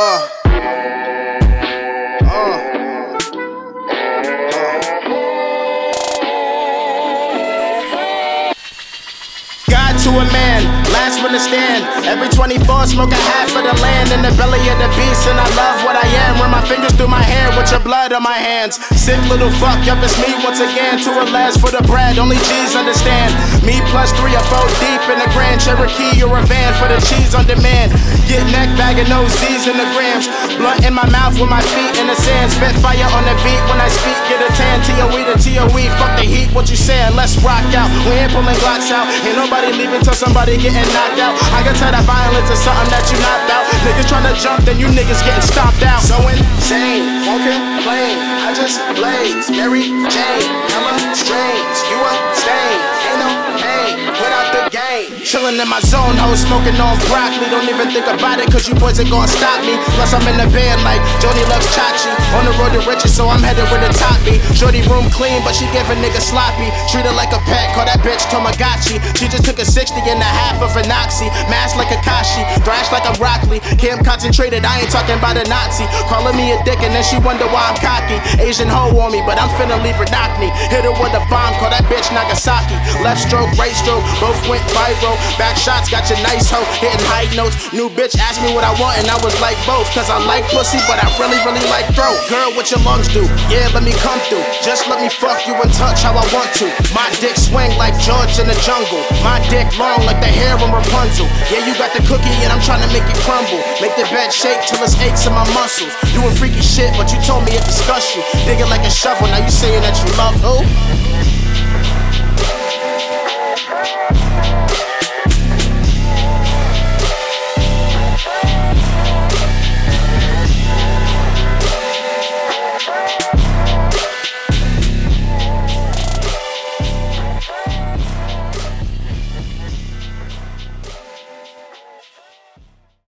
Uh. God to a man, last one to stand. Every 24, smoke a half of the land in the belly of the beast. And I love through my hair with your blood on my hands. Sick little fuck, yup, it's me once again. To a last for the bread, only G's understand. Me plus three or four deep in the Grand Cherokee or a van for the cheese on demand. Get neck bagging no Z's in the grams. Blunt in my mouth with my feet in the sand. Spit fire on the beat when I speak. Get a tan, TOE to TOE. Fuck the heat, what you saying? Let's rock out. We ain't pulling glocks out. Ain't nobody leaving till somebody getting knocked out. I can tell that violence is something that you not. Niggas tryna jump, then you niggas getting stomped out. So insane, won't complain. I just blaze. Mary Jane, I'm a strange. You a stain, ain't no pain without the game. Chillin' in my zone, ho, smoking on broccoli. Don't even think about it, cause you boys ain't gonna stop me. Plus, I'm in the band like Joni loves Chachi. On the road to riches, so I'm headed with the top be. Shorty room clean, but she give a nigga sloppy. Treat her like a pet, call that bitch Tamagotchi. She just took a 60 and a half of Phenoxy. Mask like a Kashi, thrash like a broccoli. Cam concentrated, I ain't talking about a Nazi. Calling me a dick and then she wonder why I'm cocky. Asian hoe on me, but I'm finna leave her knock me. Hit her with a bomb, bitch Nagasaki. Left stroke, right stroke, both went viral. Back shots, got your nice hoe, hitting high notes. New bitch asked me what I want, and I was like both. Cause I like pussy, but I really, really like throat. Girl, what your lungs do? Yeah, let me come through. Just let me fuck you and touch how I want to. My dick swing like George in the jungle. My dick long like the hair on Rapunzel. Yeah, you got the cookie, and I'm trying to make it crumble. Make the bed shake till it's aches in my muscles. Doing freaky shit, but you told me it disgusts you. Digging like a shovel, now you saying that you love who?